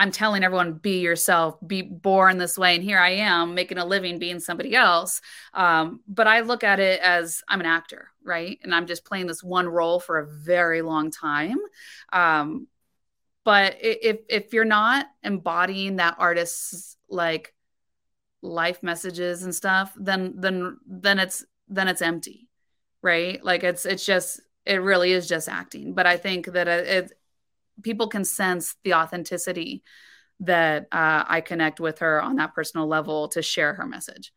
I'm telling everyone, be yourself, be born this way. And here I am making a living being somebody else. Um, but I look at it as I'm an actor, right? And I'm just playing this one role for a very long time. Um, but if if you're not embodying that artist's like life messages and stuff, then then then it's then it's empty, right? Like it's it's just it really is just acting. But I think that it, people can sense the authenticity that uh, I connect with her on that personal level to share her message.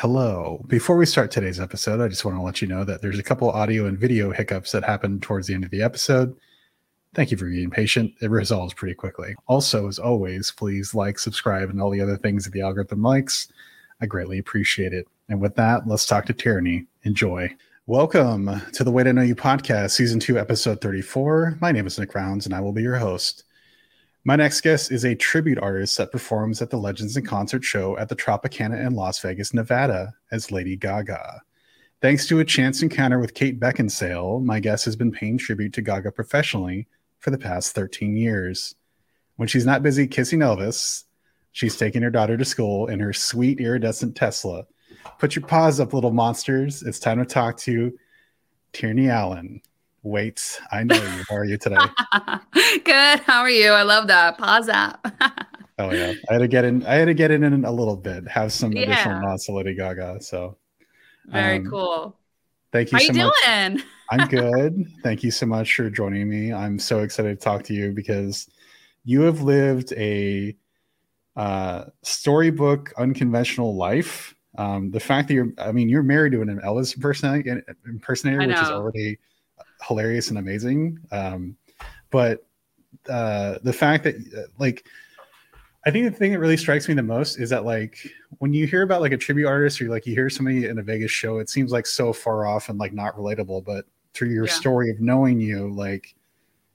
Hello. Before we start today's episode, I just want to let you know that there's a couple audio and video hiccups that happened towards the end of the episode. Thank you for being patient. It resolves pretty quickly. Also, as always, please like, subscribe, and all the other things that the algorithm likes. I greatly appreciate it. And with that, let's talk to Tierney. Enjoy. Welcome to the Wait, I Know You podcast, season two, episode 34. My name is Nick Rounds, and I will be your host. My next guest is a tribute artist that performs at the Legends in Concert show at the Tropicana in Las Vegas, Nevada, as Lady Gaga. Thanks to a chance encounter with Kate Beckinsale, my guest has been paying tribute to Gaga professionally for the past 13 years. When she's not busy kissing Elvis, she's taking her daughter to school in her sweet iridescent Tesla. Put your paws up, little monsters. It's time to talk to Tierney Allen. Wait, I know you. How are you today? Good. How are you? I love that. Paws up. oh yeah, I had to get in. I had to get in in a little bit. Have some yeah. additional nods to Lady Gaga. So very um, cool. Thank you. How so you much. doing? I'm good. Thank you so much for joining me. I'm so excited to talk to you because you have lived a uh, storybook, unconventional life. Um, the fact that you're, I mean, you're married to an Elvis impersonator, impersonator which is already hilarious and amazing. Um, but uh, the fact that uh, like I think the thing that really strikes me the most is that like when you hear about like a tribute artist or like you hear somebody in a Vegas show, it seems like so far off and like not relatable. But through your yeah. story of knowing you, like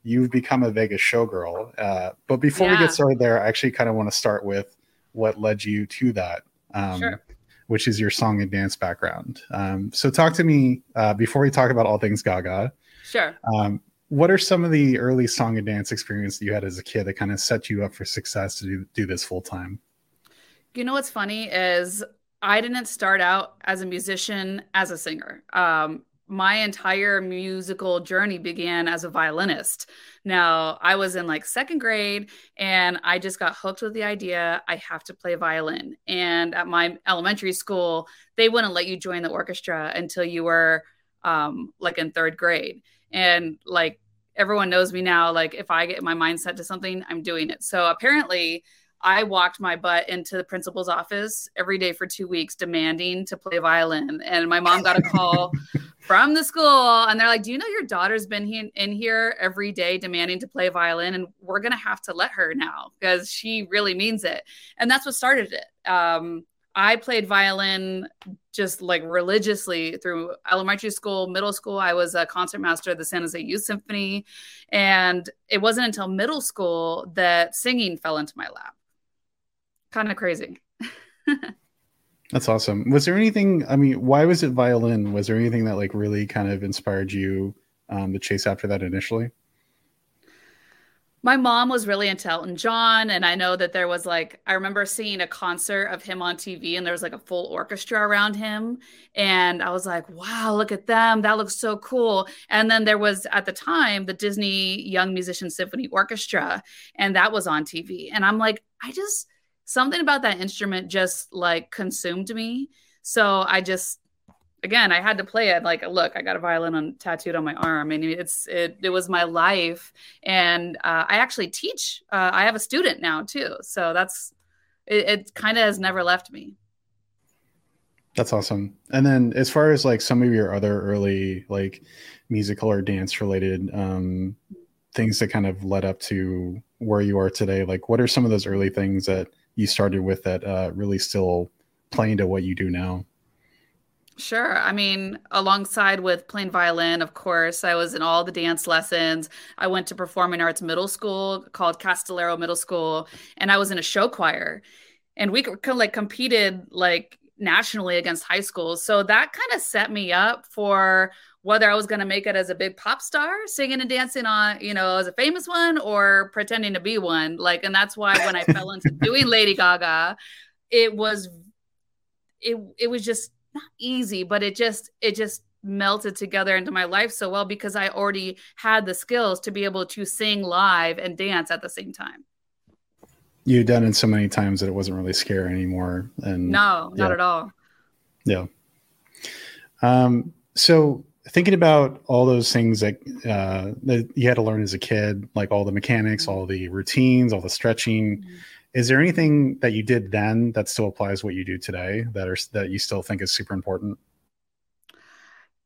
you've become a Vegas showgirl. Uh, but before yeah. we get started there, I actually kind of want to start with what led you to that. Um, sure. Which is your song and dance background. Um, so, talk to me uh, before we talk about all things Gaga. Sure. Um, what are some of the early song and dance experience that you had as a kid that kind of set you up for success to do, do this full time? You know what's funny is I didn't start out as a musician as a singer. Um, my entire musical journey began as a violinist. Now, I was in like second grade and I just got hooked with the idea I have to play violin. And at my elementary school, they wouldn't let you join the orchestra until you were um, like in third grade and like everyone knows me now like if i get my mindset to something i'm doing it. So apparently i walked my butt into the principal's office every day for two weeks demanding to play violin. And my mom got a call from the school and they're like do you know your daughter's been he- in here every day demanding to play violin? And we're gonna have to let her now because she really means it. And that's what started it. Um, I played violin just like religiously through elementary school, middle school. I was a concertmaster of the San Jose Youth Symphony. And it wasn't until middle school that singing fell into my lap. Kind of crazy. That's awesome. Was there anything, I mean, why was it violin? Was there anything that like really kind of inspired you um, to chase after that initially? My mom was really into Elton John, and I know that there was like I remember seeing a concert of him on TV, and there was like a full orchestra around him, and I was like, "Wow, look at them! That looks so cool." And then there was at the time the Disney Young Musician Symphony Orchestra, and that was on TV, and I'm like, I just something about that instrument just like consumed me, so I just again, I had to play it. Like, look, I got a violin on tattooed on my arm, and it's it it was my life. And uh, I actually teach. Uh, I have a student now too, so that's it. it kind of has never left me. That's awesome. And then, as far as like some of your other early like musical or dance related um, things that kind of led up to where you are today, like what are some of those early things that you started with that uh, really still play into what you do now? Sure. I mean, alongside with playing violin, of course, I was in all the dance lessons. I went to performing arts middle school called Castillero Middle School, and I was in a show choir. And we kind of like competed like nationally against high schools. So that kind of set me up for whether I was going to make it as a big pop star, singing and dancing on, you know, as a famous one or pretending to be one. Like, and that's why when I fell into doing Lady Gaga, it was, it, it was just not easy, but it just it just melted together into my life so well because I already had the skills to be able to sing live and dance at the same time. You'd done it so many times that it wasn't really scary anymore. And no, not yeah. at all. Yeah. Um, so thinking about all those things that, uh, that you had to learn as a kid, like all the mechanics, all the routines, all the stretching, mm-hmm is there anything that you did then that still applies what you do today that are that you still think is super important?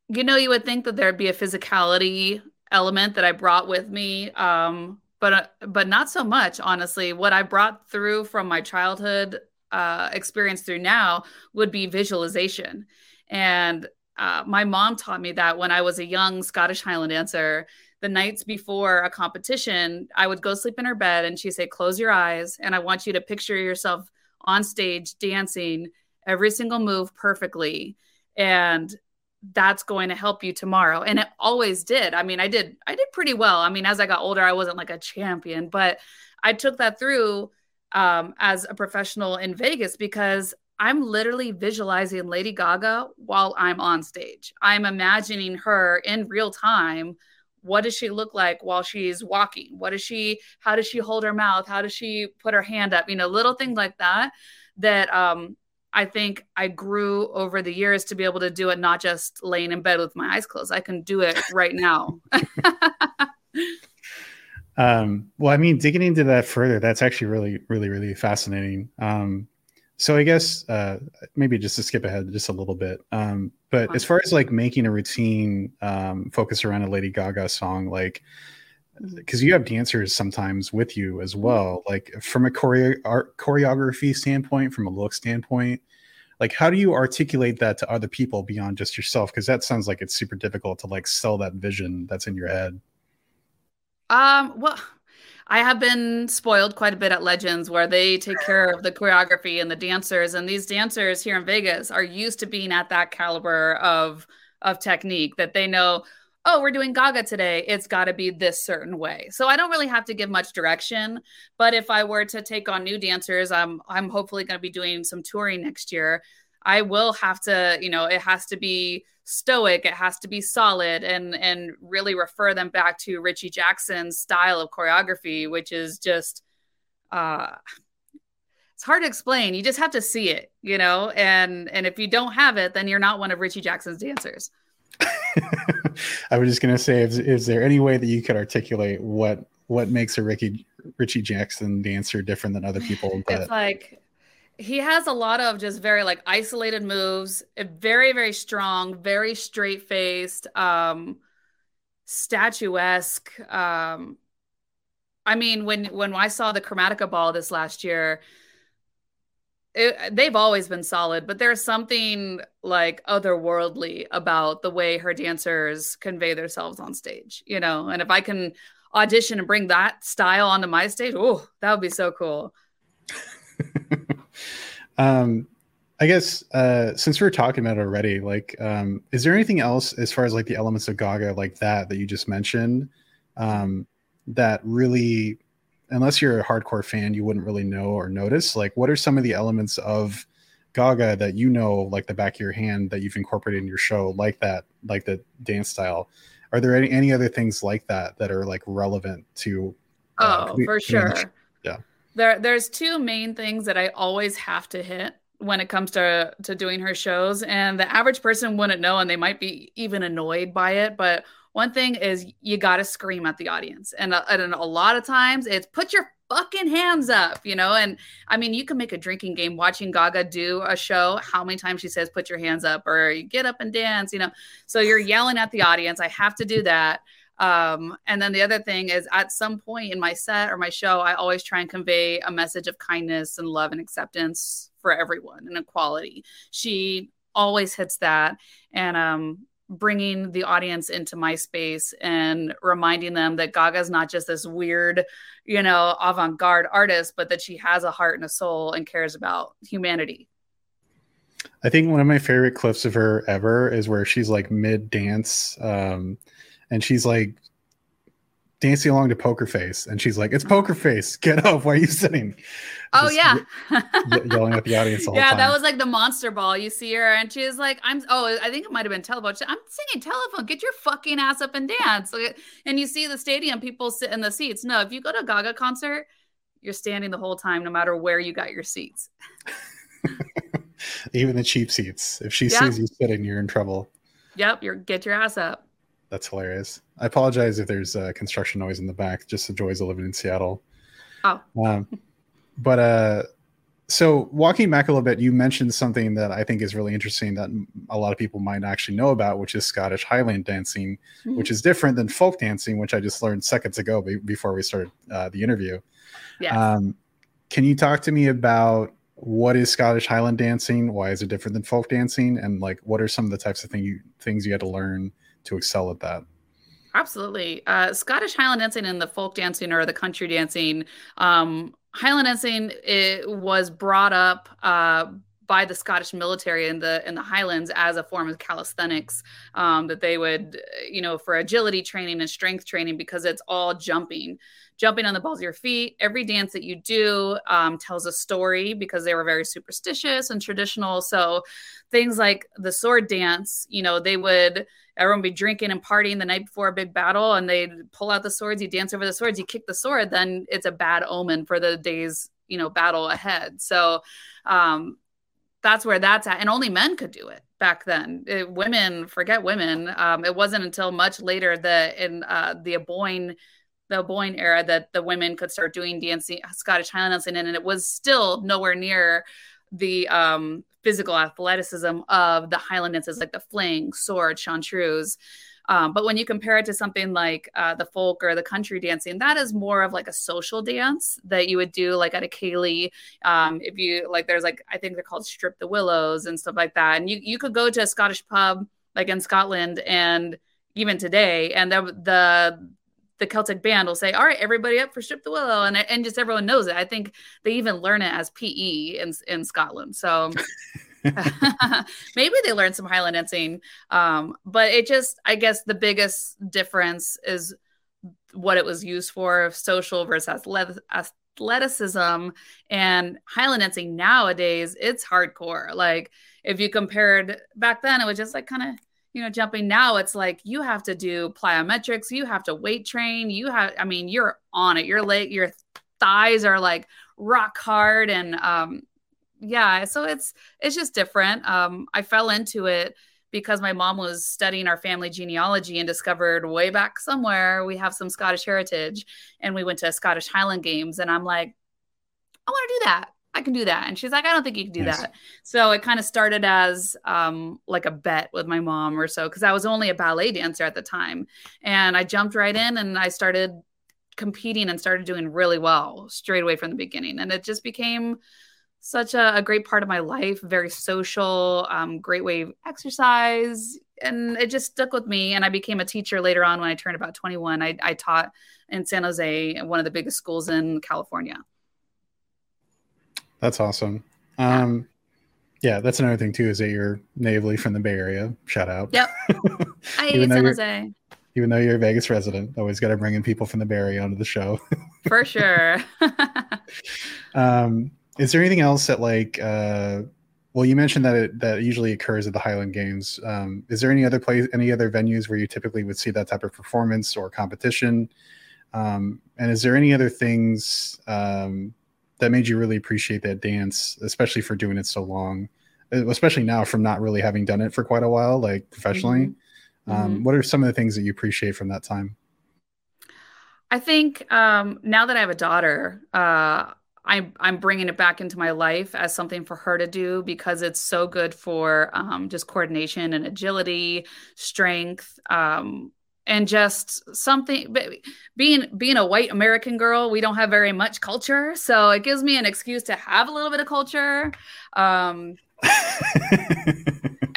You know, you would think that there'd be a physicality element that I brought with me, um, but uh, but not so much. Honestly, what I brought through from my childhood uh, experience through now would be visualization, and uh, my mom taught me that when I was a young Scottish Highland dancer the nights before a competition, I would go sleep in her bed and she'd say, Close your eyes. And I want you to picture yourself on stage dancing every single move perfectly. And that's going to help you tomorrow. And it always did. I mean, I did, I did pretty well. I mean, as I got older, I wasn't like a champion, but I took that through um, as a professional in Vegas because I'm literally visualizing Lady Gaga while I'm on stage. I'm imagining her in real time what does she look like while she's walking? What does she how does she hold her mouth? How does she put her hand up? You know little things like that that um i think i grew over the years to be able to do it not just laying in bed with my eyes closed. I can do it right now. Um well i mean digging into that further that's actually really really really fascinating. Um so I guess uh, maybe just to skip ahead just a little bit. Um, but as far as like making a routine um, focus around a Lady Gaga song, like because you have dancers sometimes with you as mm-hmm. well, like from a choreo- choreography standpoint, from a look standpoint, like how do you articulate that to other people beyond just yourself? Because that sounds like it's super difficult to like sell that vision that's in your head. Um. Well I have been spoiled quite a bit at Legends where they take care of the choreography and the dancers. And these dancers here in Vegas are used to being at that caliber of of technique that they know, oh, we're doing Gaga today. It's got to be this certain way. So I don't really have to give much direction. But if I were to take on new dancers, I'm I'm hopefully going to be doing some touring next year. I will have to, you know, it has to be stoic, it has to be solid and and really refer them back to Richy Jackson's style of choreography, which is just uh it's hard to explain. You just have to see it, you know, and and if you don't have it, then you're not one of Richy Jackson's dancers. I was just gonna say, is, is there any way that you could articulate what what makes a Ricky Richy Jackson dancer different than other people? That... It's like he has a lot of just very like isolated moves, very very strong, very straight faced, um, statuesque. Um, I mean, when when I saw the Chromatica ball this last year, it, they've always been solid, but there's something like otherworldly about the way her dancers convey themselves on stage, you know. And if I can audition and bring that style onto my stage, oh, that would be so cool. um, I guess uh, since we are talking about it already, like, um, is there anything else as far as like the elements of Gaga like that that you just mentioned um, that really, unless you're a hardcore fan, you wouldn't really know or notice? Like, what are some of the elements of Gaga that you know, like the back of your hand, that you've incorporated in your show, like that, like the dance style? Are there any, any other things like that that are like relevant to? Uh, oh, for sure. There there's two main things that I always have to hit when it comes to to doing her shows and the average person wouldn't know and they might be even annoyed by it but one thing is you got to scream at the audience and, uh, and a lot of times it's put your fucking hands up you know and i mean you can make a drinking game watching gaga do a show how many times she says put your hands up or you get up and dance you know so you're yelling at the audience i have to do that um, and then the other thing is at some point in my set or my show, I always try and convey a message of kindness and love and acceptance for everyone and equality. She always hits that. And um, bringing the audience into my space and reminding them that Gaga is not just this weird, you know, avant garde artist, but that she has a heart and a soul and cares about humanity. I think one of my favorite clips of her ever is where she's like mid dance um, and she's like dancing along to Poker Face, and she's like, "It's Poker Face, get up! Why are you sitting?" Oh Just yeah, yelling at the audience. The yeah, that was like the monster ball. You see her, and she's like, "I'm." Oh, I think it might have been telephone. I'm singing telephone. Get your fucking ass up and dance. And you see the stadium, people sit in the seats. No, if you go to a Gaga concert, you're standing the whole time, no matter where you got your seats. Even the cheap seats. If she yeah. sees you sitting, you're in trouble. Yep, you're get your ass up. That's hilarious. I apologize if there's uh, construction noise in the back. Just the joys of living in Seattle. Oh. Um, but uh, so walking back a little bit, you mentioned something that I think is really interesting that a lot of people might actually know about, which is Scottish Highland dancing, mm-hmm. which is different than folk dancing, which I just learned seconds ago before we started uh, the interview. Yeah. Um, can you talk to me about what is Scottish Highland dancing? Why is it different than folk dancing? And like, what are some of the types of thing you, things you had to learn to excel at that? Absolutely. Uh, Scottish Highland dancing and the folk dancing or the country dancing. Um, Highland dancing was brought up uh, by the Scottish military in the in the Highlands as a form of calisthenics um, that they would, you know, for agility training and strength training because it's all jumping jumping on the balls of your feet. Every dance that you do um, tells a story because they were very superstitious and traditional. So things like the sword dance, you know, they would everyone be drinking and partying the night before a big battle and they'd pull out the swords, you dance over the swords, you kick the sword, then it's a bad omen for the day's, you know, battle ahead. So um, that's where that's at. And only men could do it back then. It, women, forget women. Um, it wasn't until much later that in uh, the Aboyne the Boyne era that the women could start doing dancing, Scottish Highland dancing, and it was still nowhere near the um, physical athleticism of the Highland dances, like the fling, sword, seann triubhas. Um, but when you compare it to something like uh, the folk or the country dancing, that is more of like a social dance that you would do like at a ceilidh. Um, if you like, there's like I think they're called strip the willows and stuff like that. And you you could go to a Scottish pub like in Scotland and even today, and the the the Celtic band will say, "All right, everybody up for Strip the Willow," and and just everyone knows it. I think they even learn it as PE in in Scotland. So maybe they learned some Highland dancing, um, but it just I guess the biggest difference is what it was used for: social versus athleticism. And Highland dancing nowadays, it's hardcore. Like if you compared back then, it was just like kind of you know, jumping now, it's like you have to do plyometrics, you have to weight train, you have, I mean, you're on it. Your leg, your thighs are like rock hard, and um, yeah, so it's it's just different. Um, I fell into it because my mom was studying our family genealogy and discovered way back somewhere we have some Scottish heritage, and we went to Scottish Highland Games, and I'm like, I want to do that. I can do that. And she's like, I don't think you can do that. So it kind of started as um, like a bet with my mom or so, because I was only a ballet dancer at the time. And I jumped right in and I started competing and started doing really well straight away from the beginning. And it just became such a, a great part of my life, very social, um, great way of exercise. And it just stuck with me. And I became a teacher later on when I turned about 21. I, I taught in San Jose, one of the biggest schools in California. That's awesome. Um, yeah, that's another thing too is that you're natively from the Bay Area. Shout out. Yep. I hate San Jose. Even though you're a Vegas resident, always got to bring in people from the Bay Area onto the show. For sure. um, is there anything else that like? Uh, well, you mentioned that it that usually occurs at the Highland Games. Um, is there any other place, any other venues where you typically would see that type of performance or competition? Um, and is there any other things um, that made you really appreciate that dance, especially for doing it so long, especially now from not really having done it for quite a while, like professionally. Mm-hmm. Um, mm-hmm. What are some of the things that you appreciate from that time? I think um, now that I have a daughter, uh, I'm I'm bringing it back into my life as something for her to do because it's so good for um, just coordination and agility, strength, um, and just something being being a white american girl we don't have very much culture so it gives me an excuse to have a little bit of culture um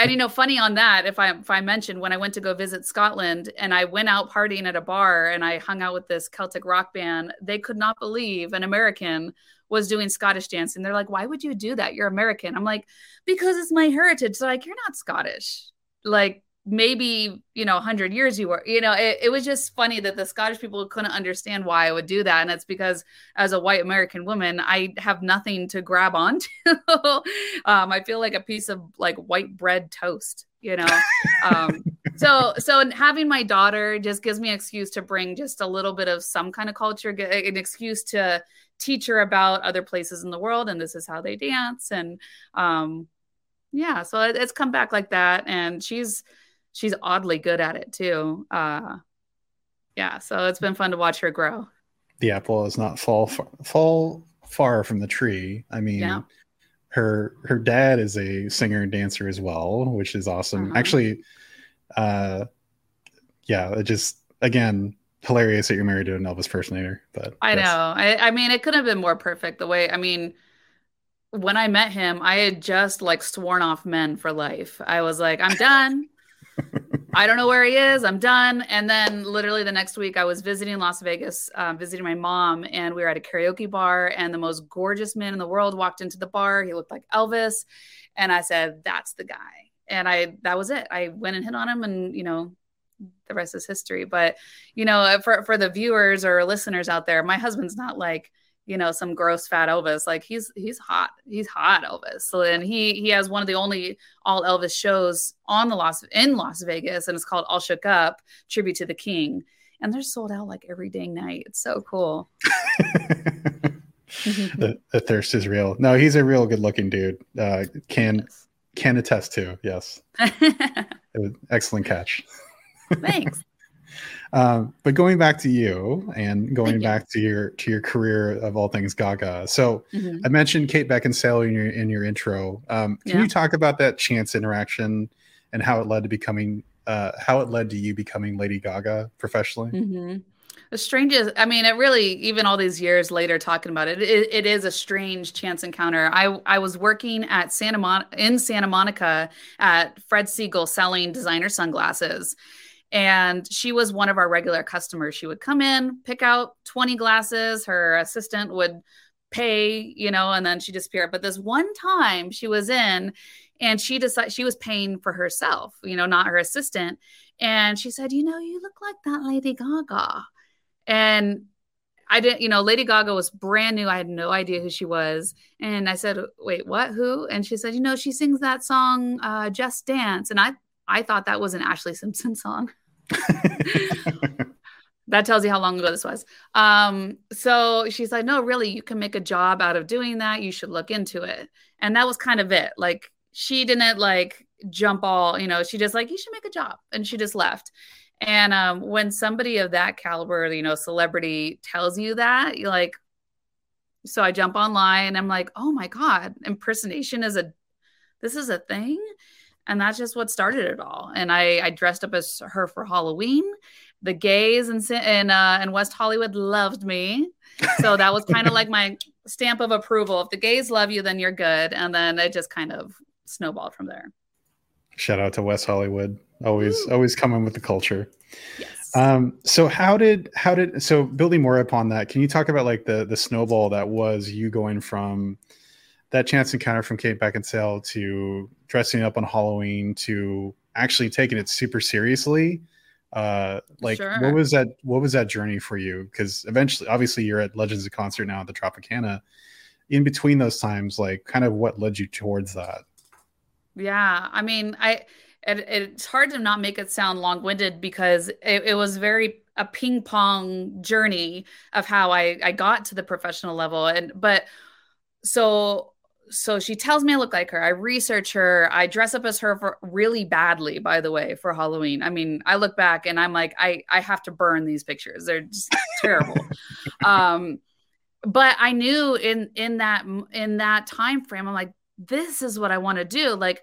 and you know, funny on that, if I if I mentioned when I went to go visit Scotland and I went out partying at a bar and I hung out with this Celtic rock band, they could not believe an American was doing Scottish dance. And they're like, why would you do that? You're American. I'm like, because it's my heritage. So like, you're not Scottish. Like maybe, you know, 100 years you were, you know, it, it was just funny that the Scottish people couldn't understand why I would do that. And it's because as a white American woman, I have nothing to grab onto. um, I feel like a piece of like white bread toast you know um, so so having my daughter just gives me an excuse to bring just a little bit of some kind of culture an excuse to teach her about other places in the world and this is how they dance and um yeah so it, it's come back like that and she's she's oddly good at it too uh yeah so it's been fun to watch her grow the apple is not fall far, fall far from the tree i mean yeah. her her dad is a singer and dancer as well which is awesome uh-huh. actually uh yeah it just again hilarious that you're married to an Elvis impersonator. But I know. I, I mean, it could have been more perfect. The way I mean, when I met him, I had just like sworn off men for life. I was like, I'm done. I don't know where he is. I'm done. And then literally the next week, I was visiting Las Vegas, uh, visiting my mom, and we were at a karaoke bar. And the most gorgeous man in the world walked into the bar. He looked like Elvis, and I said, "That's the guy." And I that was it. I went and hit on him, and you know, the rest is history. But you know, for for the viewers or listeners out there, my husband's not like you know some gross fat Elvis. Like he's he's hot. He's hot Elvis. So and he he has one of the only all Elvis shows on the Las in Las Vegas, and it's called All Shook Up, tribute to the King. And they're sold out like every day night. It's so cool. the, the, thirst is real. No, he's a real good looking dude. Uh, can can attest to. Yes. excellent catch. Thanks. Um, but going back to you and going Thank back you. to your to your career of all things Gaga. So mm-hmm. I mentioned Kate Beckinsale in your in your intro. Um, can yeah. you talk about that chance interaction and how it led to becoming uh, how it led to you becoming Lady Gaga professionally? Mm-hmm. The strangest, I mean, it really, even all these years later talking about it, it, it is a strange chance encounter. I, I was working at Santa Mon- in Santa Monica at Fred Segal selling designer sunglasses and she was one of our regular customers. She would come in, pick out 20 glasses, her assistant would pay, you know, and then she disappeared. But this one time she was in and she decided she was paying for herself, you know, not her assistant. And she said, You know, you look like that Lady Gaga. And I didn't, you know, Lady Gaga was brand new. I had no idea who she was. And I said, Wait, what? Who? And she said, You know, she sings that song, uh, Just Dance. And I, I thought that was an Ashlee Simpson song. that tells you how long ago this was. Um, so she's like, no, really, you can make a job out of doing that. You should look into it. And that was kind of it. Like she didn't like jump all, you know, she just like, you should make a job. And she just left. And um, when somebody of that caliber, you know, celebrity tells you that, you're like, so I jump online. And I'm like, oh my God, impersonation is a, this is a thing and that's just what started it all. And I, I dressed up as her for Halloween. The gays in in, uh, in West Hollywood loved me, so that was kind of like my stamp of approval. If the gays love you, then you're good. And then it just kind of snowballed from there. Shout out to West Hollywood, always Ooh. always coming with the culture. Yes. Um, so how did how did so building more upon that? Can you talk about like the the snowball that was you going from that chance encounter from Kate Beckinsale to dressing up on Halloween to actually taking it super seriously. Uh, like sure. what was that? What was that journey for you? Because eventually, obviously, you're at Legends of Concert now at the Tropicana. In between those times, like kind of what led you towards that? Yeah, I mean, I it, it's hard to not make it sound long-winded because it, it was very a ping pong journey of how I I got to the professional level, and but so so she tells me I look like her. I research her. I dress up as her for really badly, by the way, for Halloween. I mean, I look back and I'm like, I I have to burn these pictures. They're just terrible. Um, but I knew in in that in that time frame, I'm like, this is what I want to do. Like,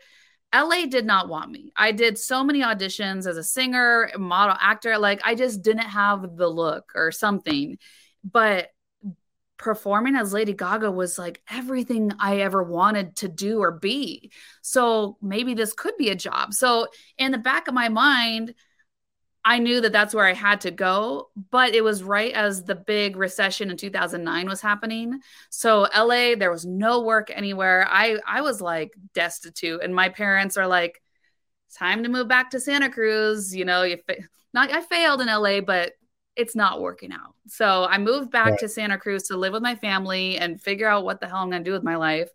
LA did not want me. I did so many auditions as a singer, model, actor. Like, I just didn't have the look or something. But performing as Lady Gaga was like everything I ever wanted to do or be. So maybe this could be a job. So in the back of my mind, I knew that that's where I had to go, but it was right as the big recession in 2009 was happening. So LA, there was no work anywhere. I I was like destitute, and my parents are like, "Time to move back to Santa Cruz." You know, you fa- not I failed in LA, but it's not working out. So I moved back right. to Santa Cruz to live with my family and figure out what the hell I'm going to do with my life.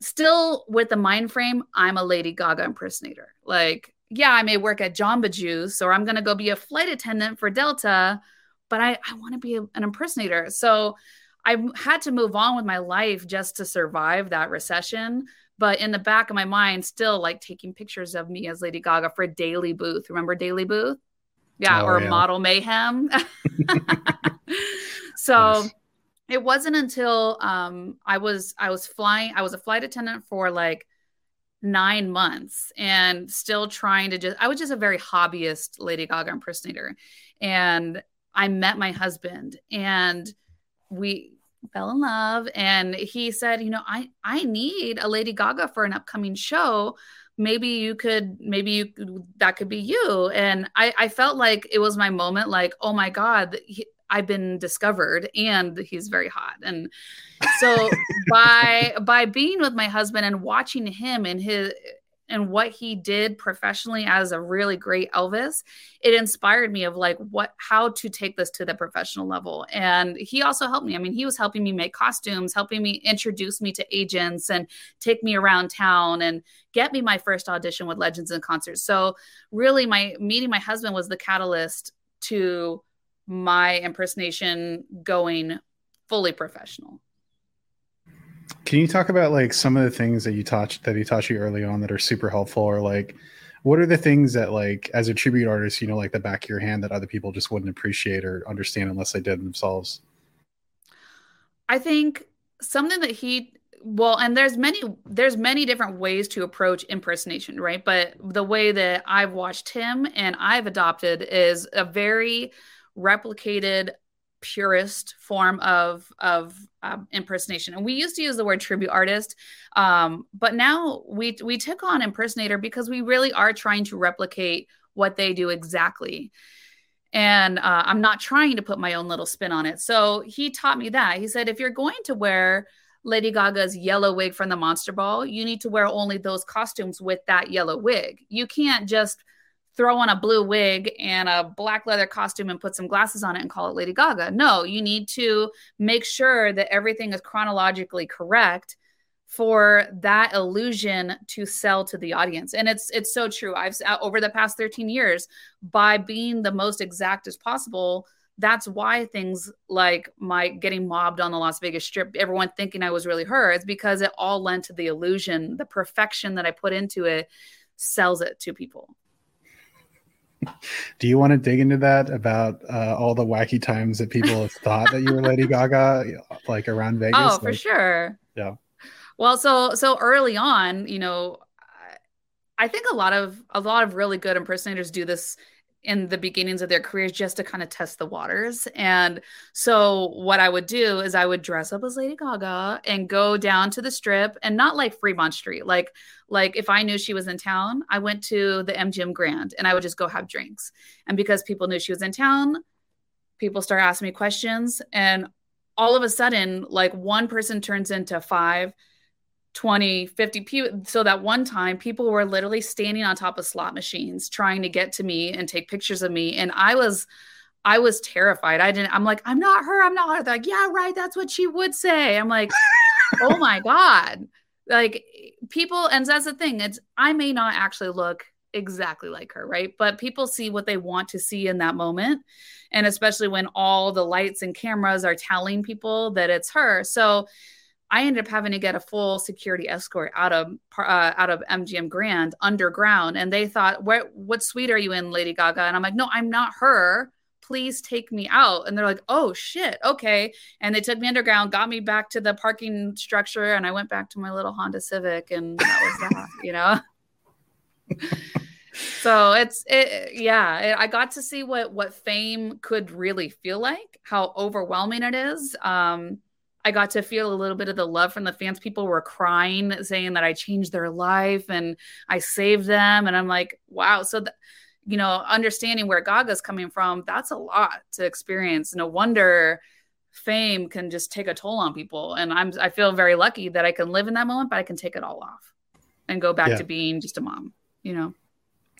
Still with the mind frame, I'm a Lady Gaga impersonator. Like, yeah, I may work at Jamba Juice or I'm going to go be a flight attendant for Delta, but I, I want to be a, an impersonator. So I had to move on with my life just to survive that recession. But in the back of my mind, still like taking pictures of me as Lady Gaga for Daily Booth. Remember Daily Booth? Yeah, oh, or yeah. model mayhem. so nice. it wasn't until um, I was I was flying. I was a flight attendant for like nine months and still trying to just. I was just a very hobbyist Lady Gaga impersonator, and I met my husband and we fell in love and he said you know i i need a lady gaga for an upcoming show maybe you could maybe you that could be you. And i i felt like it was my moment like oh my god he, i've been discovered and he's very hot. And so by by being with my husband and watching him and his and what he did professionally as a really great Elvis, it inspired me of like what how to take this to the professional level. And he also helped me. I mean, he was helping me make costumes, helping me introduce me to agents and take me around town and get me my first audition with Legends and Concerts. So really my meeting my husband was the catalyst to my impersonation going fully professional. Can you talk about like some of the things that you taught that he taught you early on that are super helpful, or like what are the things that like as a tribute artist, you know, like the back of your hand that other people just wouldn't appreciate or understand unless they did themselves? I think something that he well and there's many there's many different ways to approach impersonation right but the way that i've watched him and i've adopted is a very replicated purest form of of um, impersonation. And we used to use the word tribute artist um, but now we we took on impersonator because we really are trying to replicate what they do exactly. And uh, i'm not trying to put my own little spin on it. So he taught me that. He said if you're going to wear lady gaga's yellow wig from the monster ball you need to wear only those costumes with that yellow wig. You can't just throw on a blue wig and a black leather costume and put some glasses on it and call it Lady Gaga. No, you need to make sure that everything is chronologically correct for that illusion to sell to the audience. And it's it's so true. I've uh, over the past 13 years by being the most exact as possible that's why things like my getting mobbed on the las vegas strip everyone thinking i was really her it's because it all lent to the illusion the perfection that i put into it sells it to people do you want to dig into that about uh, all the wacky times that people have thought that you were Lady Gaga, like around Vegas? Oh, like, for sure. Yeah. Well, so so early on, you know, I think a lot of a lot of really good impersonators do this in the beginnings of their careers just to kind of test the waters. And so what I would do is I would dress up as Lady Gaga and go down to the strip and not like Fremont Street. Like like if I knew she was in town, I went to the MGM Grand and I would just go have drinks. And because people knew she was in town, people start asking me questions and all of a sudden like one person turns into five 20 50 people so that one time people were literally standing on top of slot machines trying to get to me and take pictures of me and i was i was terrified. I didn't i'm like i'm not her i'm not her. They're like yeah right that's what she would say. I'm like oh my god. Like people and that's the thing it's i may not actually look exactly like her right? But people see what they want to see in that moment and especially when all the lights and cameras are telling people that it's her. So I ended up having to get a full security escort out of uh, out of MGM Grand underground, and they thought, "What what suite are you in, Lady Gaga?" And I'm like, "No, I'm not her. Please take me out." And they're like, "Oh shit, okay." And they took me underground, got me back to the parking structure, and I went back to my little Honda Civic, and that was that, you know. so it's it yeah i got to see what what fame could really feel like how overwhelming it is um i got to feel a little bit of the love from the fans people were crying saying that i changed their life and i saved them and i'm like wow so th- you know understanding where gaga's coming from that's a lot to experience no wonder fame can just take a toll on people and i'm i feel very lucky that i can live in that moment but i can take it all off and go back yeah. to being just a mom you know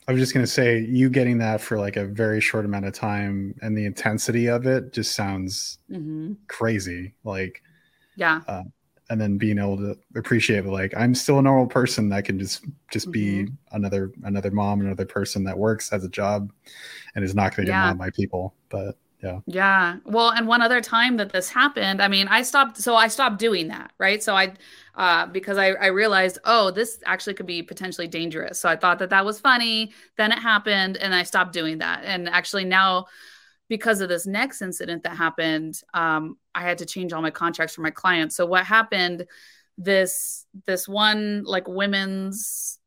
I was just going to say, you getting that for like a very short amount of time and the intensity of it just sounds mm-hmm. crazy. Like, yeah. Uh, and then being able to appreciate like I'm still a normal person that can just just mm-hmm. be another another mom, another person that works has a job and is not going to get mad by people. But yeah. Yeah. Well, and one other time that this happened, I mean, I stopped. So I stopped doing that, right? So I uh, because I, I realized, oh, this actually could be potentially dangerous. So I thought that that was funny. Then it happened, and I stopped doing that. And actually, now, because of this next incident that happened, um, I had to change all my contracts for my clients. So what happened? This this one like women's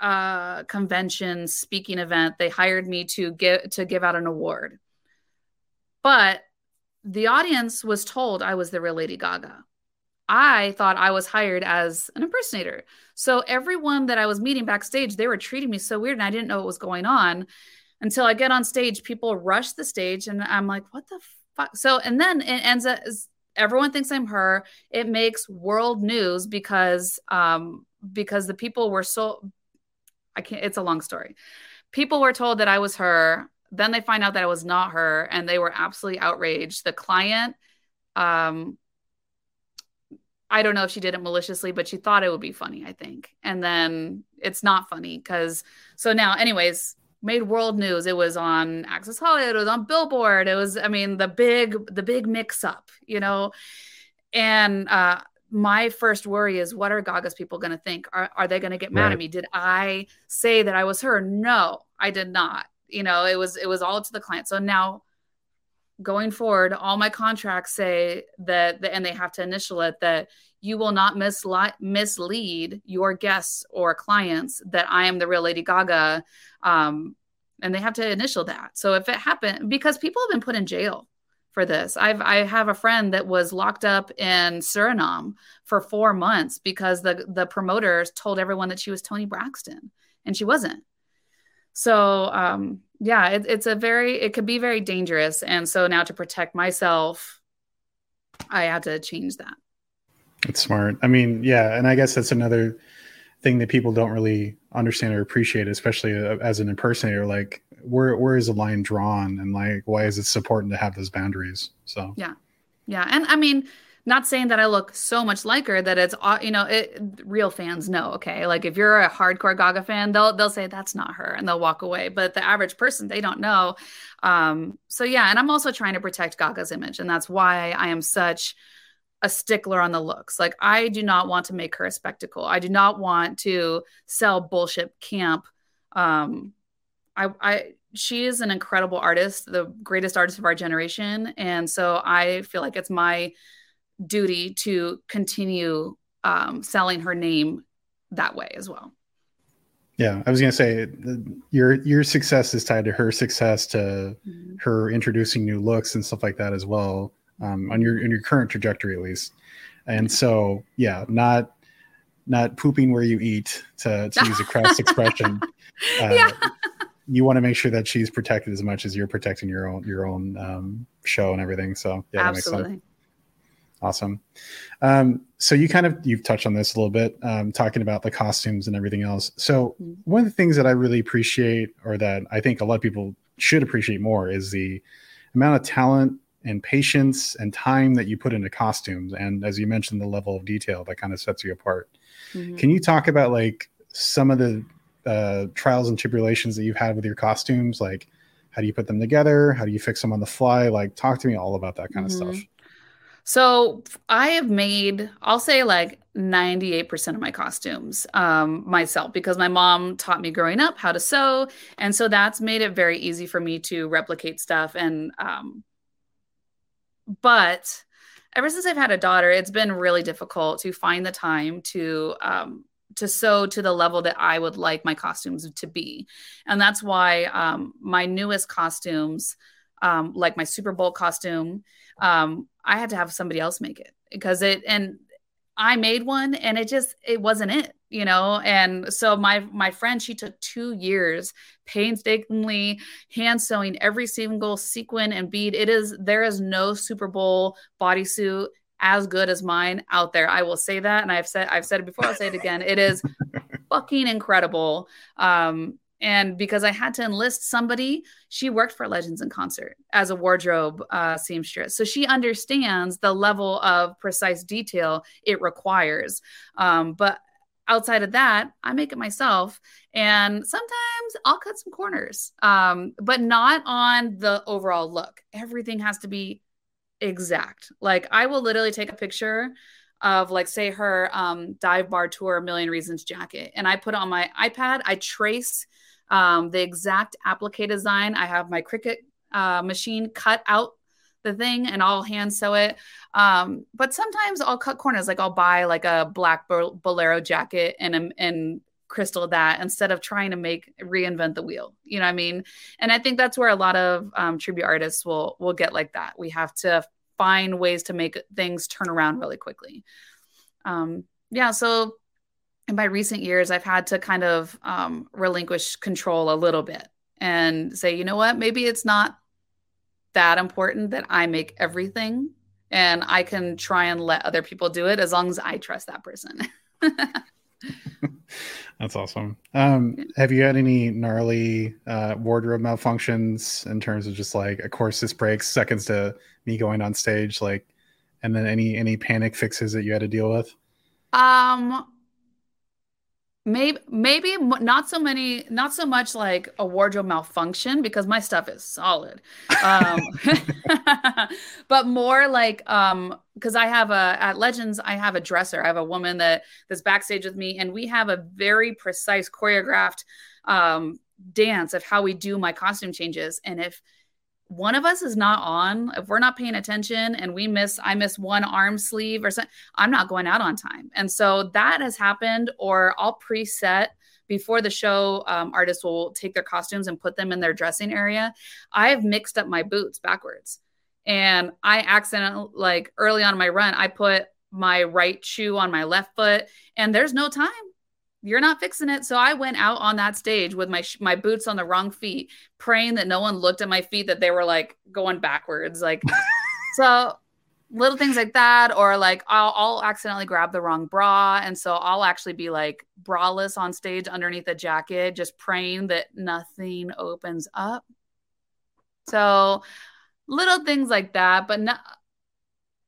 uh, convention speaking event, they hired me to give to give out an award, but the audience was told I was the real Lady Gaga. I thought I was hired as an impersonator. So everyone that I was meeting backstage, they were treating me so weird and I didn't know what was going on until I get on stage. People rush the stage and I'm like, what the fuck? So, and then it ends up, everyone thinks I'm her. It makes world news because, um, because the people were so, I can't, it's a long story. People were told that I was her. Then they find out that I was not her and they were absolutely outraged. The client, um, I don't know if she did it maliciously, but she thought it would be funny, I think. And then it's not funny because so now, anyways, made world news. It was on Access Hollywood, it was on Billboard. It was, I mean, the big, the big mix up, you know. And uh my first worry is what are Gaga's people going to think? Are, are they going to get mad right. at me? Did I say that I was her? No, I did not. You know, it was it was all to the client. So now going forward, all my contracts say that, and they have to initial it, that you will not misli- mislead your guests or clients that I am the real Lady Gaga. Um, and they have to initial that. So if it happened, because people have been put in jail for this. I've I have a friend that was locked up in Suriname for four months because the the promoters told everyone that she was Toni Braxton and she wasn't. So um, yeah, it, it's a very it could be very dangerous, and so now to protect myself, I had to change that. It's smart. I mean, yeah, and I guess that's another thing that people don't really understand or appreciate, especially uh, as an impersonator. Like, where where is the line drawn, and like, why is it so important to have those boundaries? So yeah, yeah, and I mean, not saying that I look so much like her that it's you know it, real fans know okay like if you're a hardcore Gaga fan they'll they'll say that's not her and they'll walk away but the average person they don't know um so yeah and I'm also trying to protect Gaga's image and that's why I am such a stickler on the looks. Like I do not want to make her a spectacle. I do not want to sell bullshit camp. Um I I she is an incredible artist the greatest artist of our generation. And so I feel like it's my duty to continue um, selling her name that way as well. Yeah, I was going to say your your success is tied to her success, to mm-hmm. her introducing new looks and stuff like that as well, um, on your in your current trajectory at least. And so, yeah, not not pooping where you eat to, to use a crass expression. Uh, yeah. You want to make sure that she's protected as much as you're protecting your own your own um, show and everything. So yeah, Absolutely. Awesome. Um, so you kind of you've touched on this a little bit, um, talking about the costumes and everything else. So mm-hmm. one of the things that I really appreciate, or that I think a lot of people should appreciate more, is the amount of talent and patience and time that you put into costumes, and as you mentioned, the level of detail that kind of sets you apart. Mm-hmm. Can you talk about like some of the uh, trials and tribulations that you've had with your costumes? Like, how do you put them together? How do you fix them on the fly? Like, talk to me all about that kind mm-hmm. of stuff. So I have made, I'll say like 98% of my costumes um, myself because my mom taught me growing up how to sew. And so that's made it very easy for me to replicate stuff. And, um, but ever since I've had a daughter, it's been really difficult to find the time to, um, to sew to the level that I would like my costumes to be. And that's why um, my newest costumes, um, like my Super Bowl costume, um, I had to have somebody else make it because it, and I made one and it just, it wasn't it, you know? And so my, my friend, she took two years painstakingly hand sewing every single sequin and bead. It is, there is no Super Bowl bodysuit as good as mine out there. I will say that, and I've said I've said it before. I'll say it again. It is fucking incredible. Um, and because I had to enlist somebody, she worked for Legends in Concert as a wardrobe uh, seamstress, so she understands the level of precise detail it requires. Um, but outside of that, I make it myself. And sometimes I'll cut some corners, um, but not on the overall look. Everything has to be exact. Like I will literally take a picture of like say her um, dive bar tour million reasons jacket and I put on my iPad, I trace um, the exact applique design. I have my Cricut uh, machine cut out the thing and I'll hand sew it. Um, but sometimes I'll cut corners, like I'll buy like a black bolero jacket and and crystal that instead of trying to make reinvent the wheel you know what i mean and i think that's where a lot of um, tribute artists will will get like that we have to find ways to make things turn around really quickly um, yeah so in my recent years i've had to kind of um, relinquish control a little bit and say you know what maybe it's not that important that i make everything and i can try and let other people do it as long as i trust that person That's awesome. Um, have you had any gnarly uh, wardrobe malfunctions in terms of just like, of course, this breaks seconds to me going on stage, like, and then any any panic fixes that you had to deal with? Um, maybe maybe not so many not so much like a wardrobe malfunction because my stuff is solid. Um but more like um because i have a at legends i have a dresser. I have a woman that that's backstage with me and we have a very precise choreographed um dance of how we do my costume changes. And if one of us is not on, if we're not paying attention and we miss, I miss one arm sleeve or something, I'm not going out on time. And so that has happened, or I'll preset before the show. Um, artists will take their costumes and put them in their dressing area. I have mixed up my boots backwards. And I accidentally, like early on my run, I put my right shoe on my left foot, and there's no time you're not fixing it. So I went out on that stage with my my boots on the wrong feet, praying that no one looked at my feet that they were like going backwards. Like so little things like that or like I'll, I'll accidentally grab the wrong bra and so I'll actually be like braless on stage underneath a jacket just praying that nothing opens up. So little things like that, but no,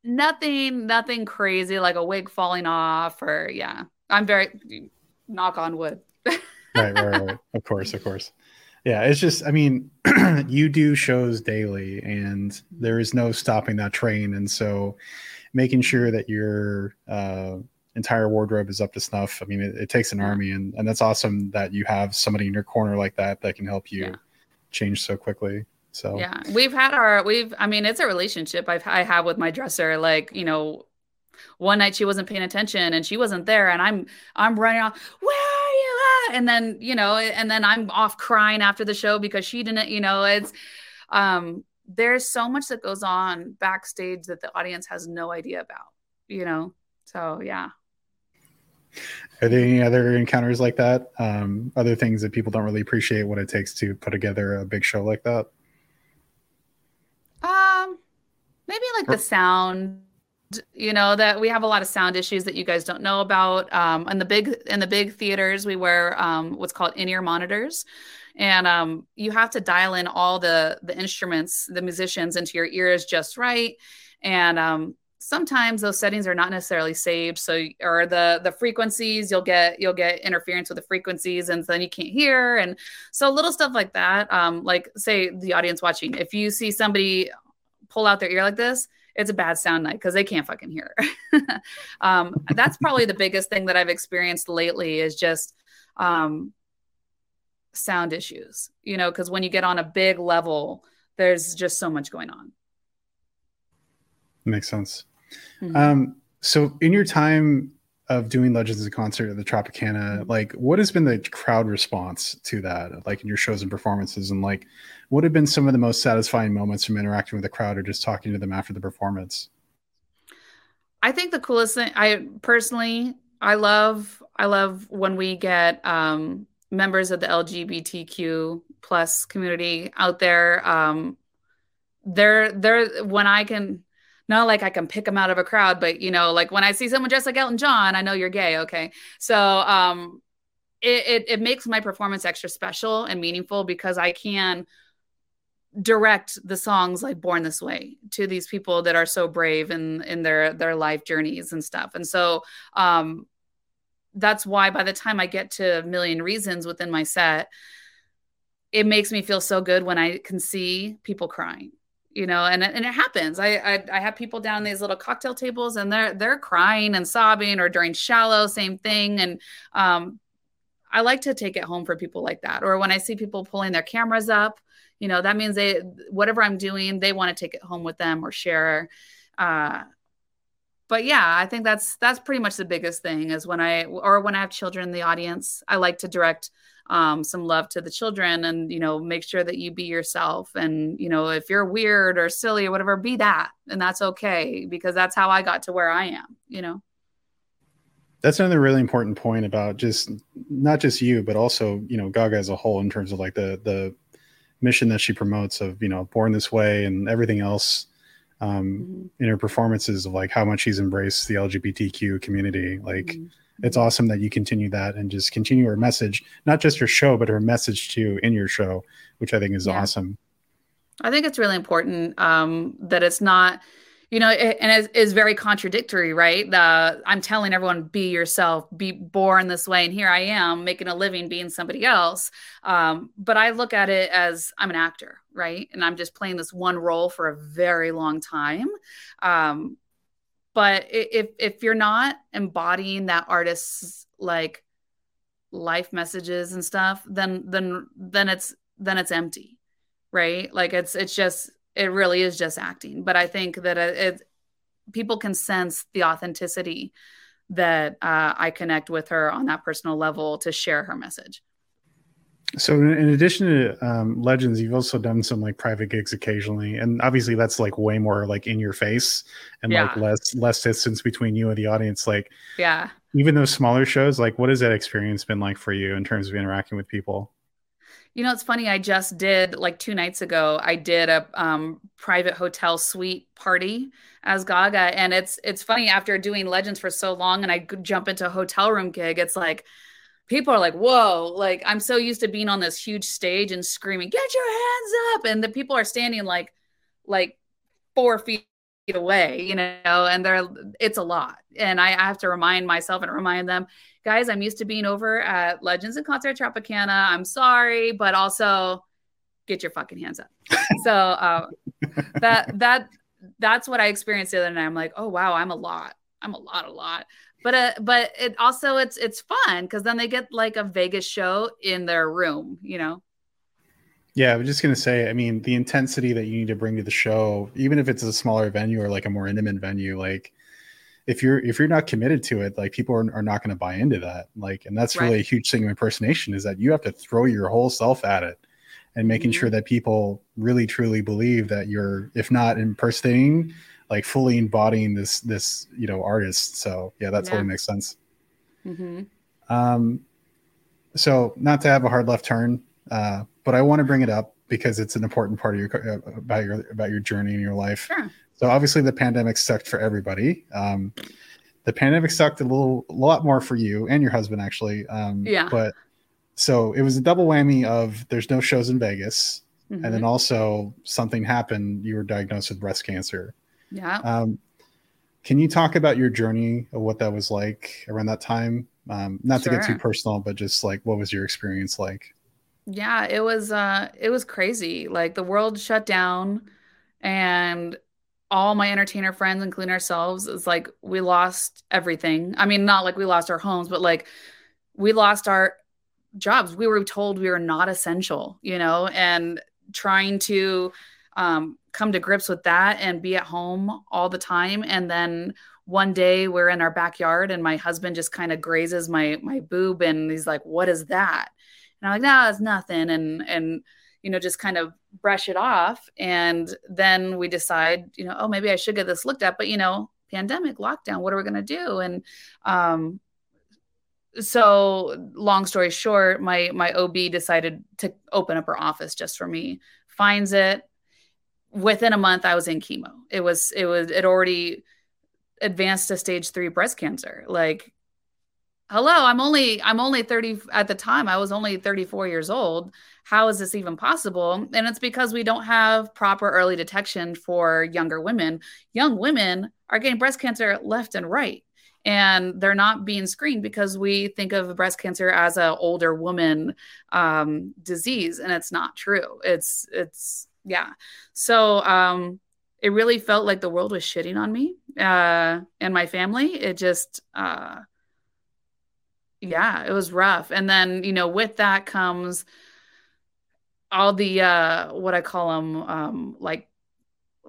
nothing nothing crazy like a wig falling off or yeah. I'm very knock on wood. right, right, right. Of course, of course. Yeah, it's just, I mean, you do shows daily and there is no stopping that train. And so making sure that your uh, entire wardrobe is up to snuff, I mean, it, it takes an yeah. army. And, and that's awesome that you have somebody in your corner like that that can help you yeah. change so quickly. So, yeah, we've had our, we've, I mean, it's a relationship I've, I have with my dresser. Like, you know, one night she wasn't paying attention and she wasn't there and i'm i'm running off where are you? At and then you know and then i'm off crying after the show because she didn't you know it's um there's so much that goes on backstage that the audience has no idea about you know? So yeah. Are there any other encounters like that? Um other things that people don't really appreciate what it takes to put together a big show like that? Um maybe like or- the sound you know that we have a lot of sound issues that you guys don't know about. Um in the big in the big theaters we wear um what's called in-ear monitors. And um you have to dial in all the the instruments the musicians into your ears just right. And um sometimes those settings are not necessarily saved. So or the the frequencies you'll get you'll get interference with the frequencies and then you can't hear. And so little stuff like that um like say the audience watching if you see somebody pull out their ear like this it's a bad sound night because they can't fucking hear. um, that's probably the biggest thing that I've experienced lately is just um, sound issues, you know, because when you get on a big level, there's just so much going on. Makes sense. Mm-hmm. Um, so, in your time of doing Legends in concert at the Tropicana, like what has been the crowd response to that, like in your shows and performances, and like what have been some of the most satisfying moments from interacting with the crowd or just talking to them after the performance? I think the coolest thing I personally I love I love when we get um, members of the LGBTQ plus community out there. Um, they're they're when I can not like I can pick them out of a crowd, but you know, like when I see someone dressed like Elton John, I know you're gay. Okay, so um, it, it it makes my performance extra special and meaningful because I can direct the songs like born this way to these people that are so brave in in their their life journeys and stuff and so um that's why by the time i get to a million reasons within my set it makes me feel so good when i can see people crying you know and, and it happens. I, I i have people down these little cocktail tables and they're they're crying and sobbing or during shallow same thing. And um i like to take it home for people like that. Or when i see people pulling their cameras up you know that means they whatever i'm doing they want to take it home with them or share uh, but yeah i think that's that's pretty much the biggest thing is when i or when i have children in the audience i like to direct um, some love to the children and you know make sure that you be yourself and you know if you're weird or silly or whatever be that and that's okay because that's how i got to where i am you know that's another really important point about just not just you but also you know gaga as a whole in terms of like the the mission that she promotes of you know born this way and everything else um, mm-hmm. in her performances of like how much she's embraced the lgbtq community like mm-hmm. It's awesome that you continue that and just continue her message not just her show but her message too in your show which i think is yeah. awesome i think it's really important um, that it's not you know, it, and it is very contradictory, right? The I'm telling everyone, be yourself, be born this way, and here I am making a living being somebody else. Um, but I look at it as I'm an actor, right? And I'm just playing this one role for a very long time. Um, but if if you're not embodying that artist's like life messages and stuff, then then then it's then it's empty, right? Like it's it's just it really is just acting. But I think that it, it people can sense the authenticity that uh, I connect with her on that personal level to share her message. So, in addition to um, Legends, you've also done some like private gigs occasionally, and obviously that's like way more like in your face and yeah. like less less distance between you and the audience. Like, yeah, even those smaller shows, like, what has that experience been like for you in terms of interacting with people? You know, it's funny. I just did like two nights ago. I did a um, private hotel suite party as Gaga, and it's it's funny after doing Legends for so long, and I jump into a hotel room gig. It's like people are like, "Whoa!" Like I'm so used to being on this huge stage and screaming, "Get your hands up!" and the people are standing like like four feet away, you know, and they're it's a lot. And I, I have to remind myself and remind them, guys, I'm used to being over at Legends and Concert Tropicana. I'm sorry, but also get your fucking hands up. so uh, that that that's what I experienced the other night. I'm like, oh wow, I'm a lot. I'm a lot, a lot. But uh, but it also it's it's fun because then they get like a Vegas show in their room, you know. Yeah, I was just gonna say, I mean, the intensity that you need to bring to the show, even if it's a smaller venue or like a more intimate venue, like if you're if you're not committed to it, like people are, are not going to buy into that. Like, and that's right. really a huge thing of impersonation is that you have to throw your whole self at it and making mm-hmm. sure that people really truly believe that you're, if not impersonating, like fully embodying this this you know artist. So yeah, that yeah. totally makes sense. Mm-hmm. Um, so not to have a hard left turn, uh, but I want to bring it up because it's an important part of your uh, about your about your journey in your life. Sure. So obviously the pandemic sucked for everybody. Um, the pandemic sucked a little, a lot more for you and your husband actually. Um, yeah. But so it was a double whammy of there's no shows in Vegas, mm-hmm. and then also something happened. You were diagnosed with breast cancer. Yeah. Um, can you talk about your journey of what that was like around that time? Um, not sure. to get too personal, but just like what was your experience like? Yeah, it was uh it was crazy. Like the world shut down and all my entertainer friends, including ourselves, is like we lost everything. I mean, not like we lost our homes, but like we lost our jobs. We were told we were not essential, you know, and trying to um, come to grips with that and be at home all the time. And then one day we're in our backyard and my husband just kind of grazes my my boob and he's like what is that? And i'm like no it's nothing. And and you know just kind of brush it off. And then we decide you know oh maybe i should get this looked at. But you know pandemic lockdown what are we going to do? And um so long story short my my ob decided to open up her office just for me. Finds it within a month i was in chemo. It was it was it already advanced to stage 3 breast cancer. Like hello i'm only i'm only 30 at the time i was only 34 years old. How is this even possible? And it's because we don't have proper early detection for younger women. Young women are getting breast cancer left and right and they're not being screened because we think of breast cancer as a older woman um, disease and it's not true. It's it's yeah. So um, it really felt like the world was shitting on me uh, and my family. It just uh, yeah it was rough. And then you know with that comes all the uh what i call them um like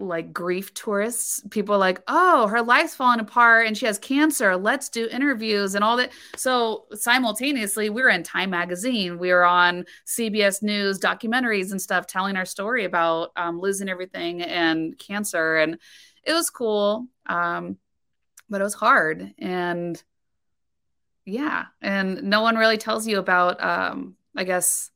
like grief tourists. People like, oh, her life's falling apart and she has cancer. Let's do interviews and all that. So simultaneously, we were in Time Magazine. We were on CBS News documentaries and stuff telling our story about um, losing everything and cancer. And it was cool. Um, but it was hard. And yeah. And no one really tells you about, um, I guess,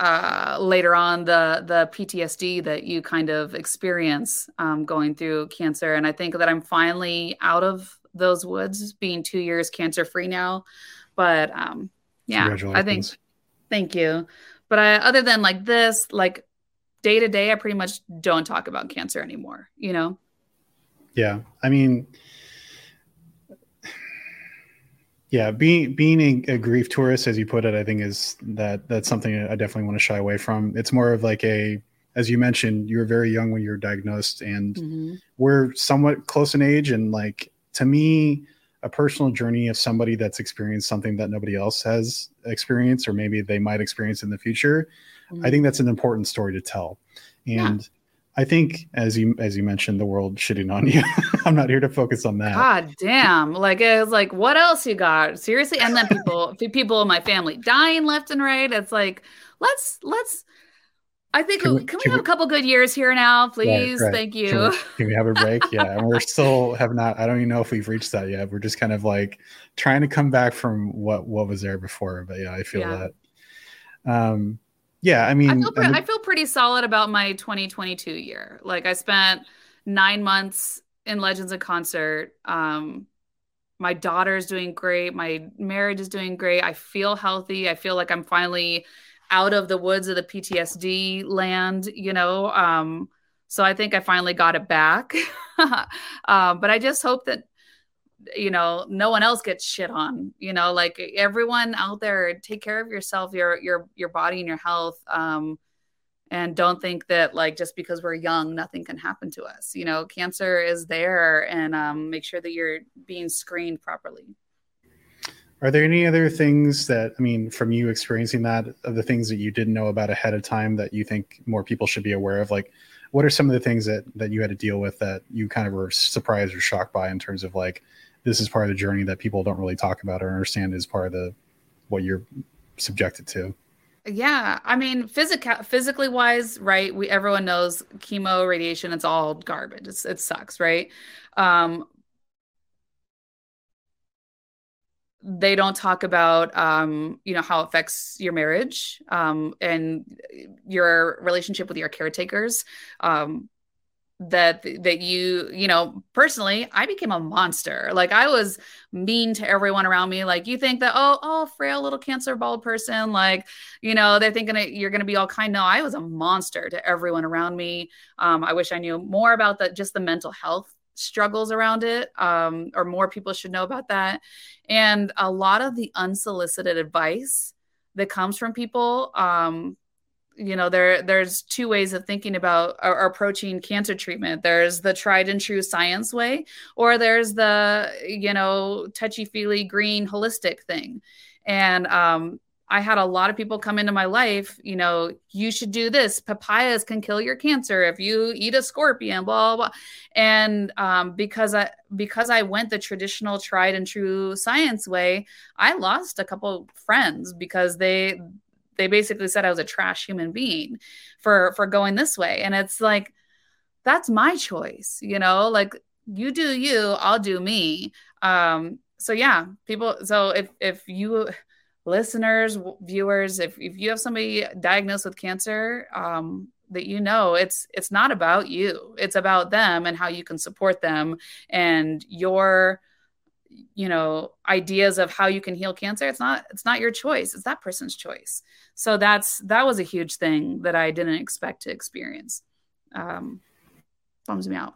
uh, later on the the PTSD that you kind of experience um, going through cancer. And I think that I'm finally out of those woods, being two years cancer free now. But um, yeah, I think. Thank you. But I, other than like this, like day to day, I pretty much don't talk about cancer anymore. You know. Yeah, I mean yeah being being a, a, grief tourist as you put it i think is that that's something i definitely want to shy away from it's more of like a as you mentioned you were very young when you were diagnosed and mm-hmm. we're somewhat close in age and like to me a personal journey of somebody that's experienced something that nobody else has experienced or maybe they might experience in the future mm-hmm. i think that's an important story to tell and. I think as you as you mentioned, the world shitting on you. I'm not here to focus on that. God damn! Like it's like, what else you got? Seriously? And then people people in my family dying left and right. It's like, let's let's. I think can we, can we can have we, a couple good years here now, please? Right, right. Thank you. Can we, can we, have a break? Yeah, and we're still have not. I don't even know if we've reached that yet. We're just kind of like trying to come back from what what was there before. But yeah, I feel yeah. that. Um, yeah, I mean, I feel, pre- I feel pretty solid about my 2022 year. Like I spent nine months in Legends of Concert. Um, my daughter's doing great. My marriage is doing great. I feel healthy. I feel like I'm finally out of the woods of the PTSD land, you know. Um, so I think I finally got it back. um, but I just hope that you know no one else gets shit on you know like everyone out there take care of yourself your your your body and your health um and don't think that like just because we're young nothing can happen to us you know cancer is there and um, make sure that you're being screened properly. Are there any other things that i mean from you experiencing that of the things that you didn't know about ahead of time that you think more people should be aware of? Like what are some of the things that that you had to deal with that you kind of were surprised or shocked by in terms of like this is part of the journey that people don't really talk about or understand is part of the what you're subjected to. Yeah i mean physical physically wise right we everyone knows chemo radiation it's all garbage. It's, it sucks right? Um they don't talk about um, you know how it affects your marriage um, and your relationship with your caretakers um, that that you you know personally i became a monster. Like i was mean to everyone around me. Like you think that oh oh frail little cancer bald person like you know they're thinking that you're going to be all kind. No i was a monster to everyone around me. Um, i wish i knew more about that just the mental health struggles around it um, or more people should know about that. And a lot of the unsolicited advice that comes from people um, you know there there's two ways of thinking about or, approaching cancer treatment there's the tried and true science way or there's the you know touchy feely green holistic thing and um I had a lot of people come into my life, you know, you should do this. Papayas can kill your cancer if you eat a scorpion, blah blah. blah. And um, because I because I went the traditional tried and true science way, I lost a couple friends because they they basically said I was a trash human being for for going this way. And it's like that's my choice, you know, like you do you, I'll do me. Um, so yeah, people so if if you listeners, viewers, if, if you have somebody diagnosed with cancer, um, that you know it's it's not about you it's about them and how you can support them and your you know ideas of how you can heal cancer it's not it's not your choice it's that person's choice so that's that was a huge thing that i didn't expect to experience um bums me out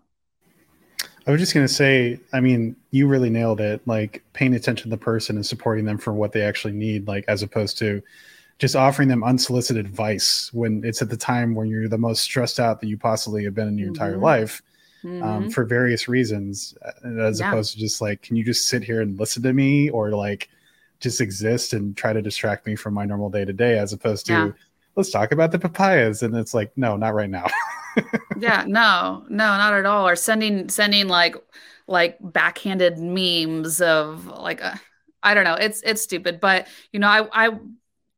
I was just going to say, I mean, you really nailed it. Like paying attention to the person and supporting them for what they actually need, like as opposed to just offering them unsolicited advice when it's at the time when you're the most stressed out that you possibly have been in your mm-hmm. entire life mm-hmm. um, for various reasons, uh, as yeah. opposed to just like, can you just sit here and listen to me or like just exist and try to distract me from my normal day to day, as opposed to, yeah. let's talk about the papayas. And it's like, no, not right now. yeah, no, no, not at all. Or sending sending like like backhanded memes of like uh, I don't know. It's it's stupid, but you know, I I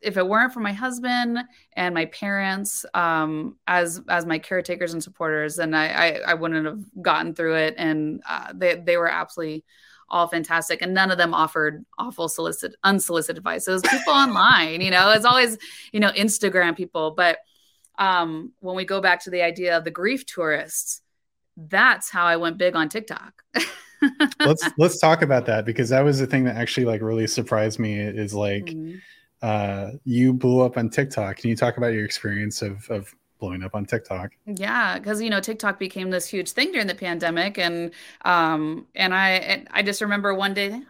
if it weren't for my husband and my parents um, as as my caretakers and supporters, then I, I, I wouldn't have gotten through it. And uh, they they were absolutely all fantastic, and none of them offered awful solicit unsolicited advice. It was people online, you know. It's always you know Instagram people, but um, when we go back to the idea of the grief tourists, that's how I went big on TikTok. let's let's talk about that because that was the thing that actually like really surprised me is like mm-hmm. Uh you blew up on TikTok. Can you talk about your experience of of blowing up on TikTok? Yeah, because you know TikTok became this huge thing during the pandemic, and um and I and I just remember one day I'm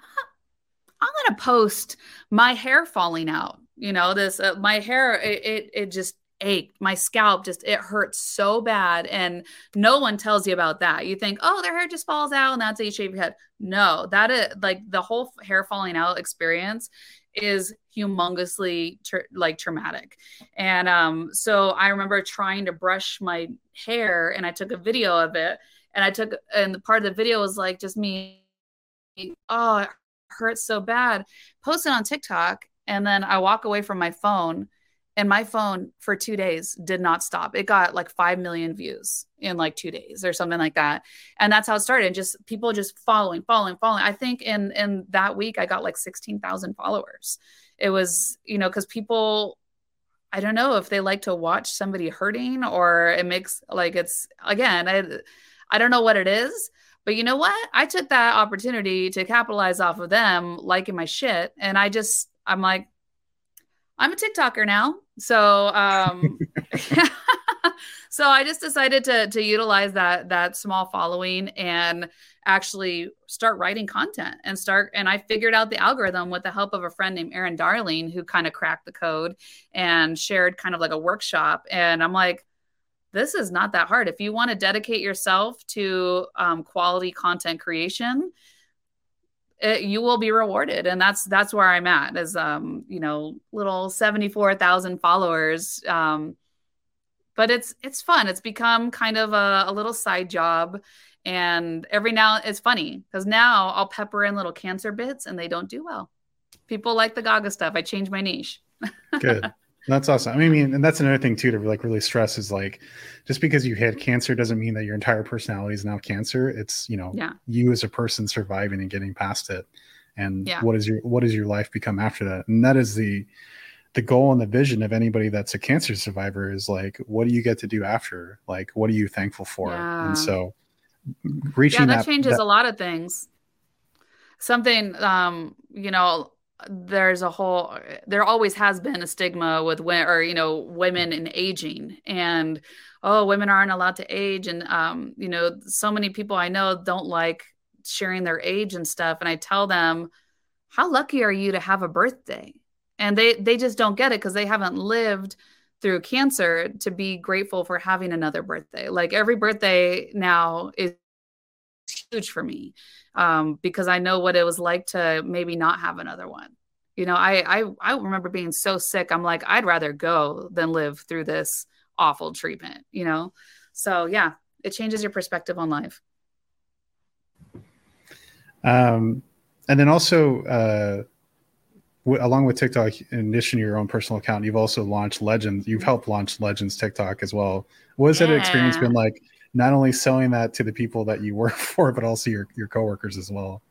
gonna post my hair falling out. You know this uh, my hair it, it it just ached. My scalp just it hurts so bad. And no one tells you about that. You think, oh, their hair just falls out and that's how you shave your head. No, that is like the whole hair falling out experience is humongously like traumatic. And um, so I remember trying to brush my hair and I took a video of it. And I took and the part of the video was like just me, oh, it hurts so bad. Post it on TikTok. And then I walk away from my phone and my phone for two days did not stop it got like 5 million views in like two days or something like that and that's how it started just people just following following following i think in in that week i got like 16000 followers it was you know because people i don't know if they like to watch somebody hurting or it makes like it's again i i don't know what it is but you know what i took that opportunity to capitalize off of them liking my shit and i just i'm like I'm a TikToker now. So um so I just decided to to utilize that that small following and actually start writing content and start and I figured out the algorithm with the help of a friend named Erin Darling who kind of cracked the code and shared kind of like a workshop. And I'm like this is not that hard. If you want to dedicate yourself to um, quality content creation it, you will be rewarded. And that's that's where i'm at as um you know little 74000 followers um but it's it's fun it's become kind of a, a little side job and every now it's funny because now i'll pepper in little cancer bits and they don't do well people like the gaga stuff i change my niche good that's awesome. I mean, and that's another thing too to like really stress is like, just because you had cancer doesn't mean that your entire personality is now cancer. It's you know, yeah. you as a person surviving and getting past it, and yeah. what is your what does your life become after that? And that is the the goal and the vision of anybody that's a cancer survivor is like, what do you get to do after? Like, what are you thankful for? Yeah. And so, reaching yeah, that, that changes that, a lot of things. Something, um, you know, there's a whole there always has been a stigma with when or you know women in aging and oh women aren't allowed to age and um you know so many people i know don't like sharing their age and stuff and i tell them how lucky are you to have a birthday and they they just don't get it because they haven't lived through cancer to be grateful for having another birthday like every birthday now is huge for me um, because I know what it was like to maybe not have another one. You know, I I I remember being so sick. I'm like, I'd rather go than live through this awful treatment, you know? So yeah, it changes your perspective on life. Um, and then also, uh, w- along with TikTok, in addition to your own personal account, you've also launched Legends. You've helped launch Legends TikTok as well. What has yeah. that experience been like? Not only selling that to the people that you work for, but also your your coworkers as well.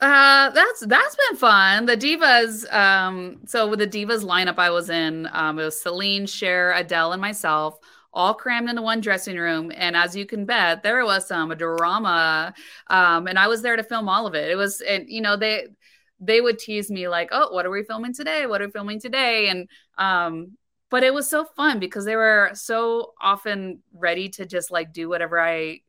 Uh, that's that's been fun. The divas, um, so with the divas lineup I was in, um, it was Celine, Cher, Adele, and myself, all crammed into one dressing room. And as you can bet, there was some drama. Um, and I was there to film all of it. It was, and you know, they they would tease me like, "Oh, what are we filming today? What are we filming today?" And um, but it was so fun because they were so often ready to just like do whatever I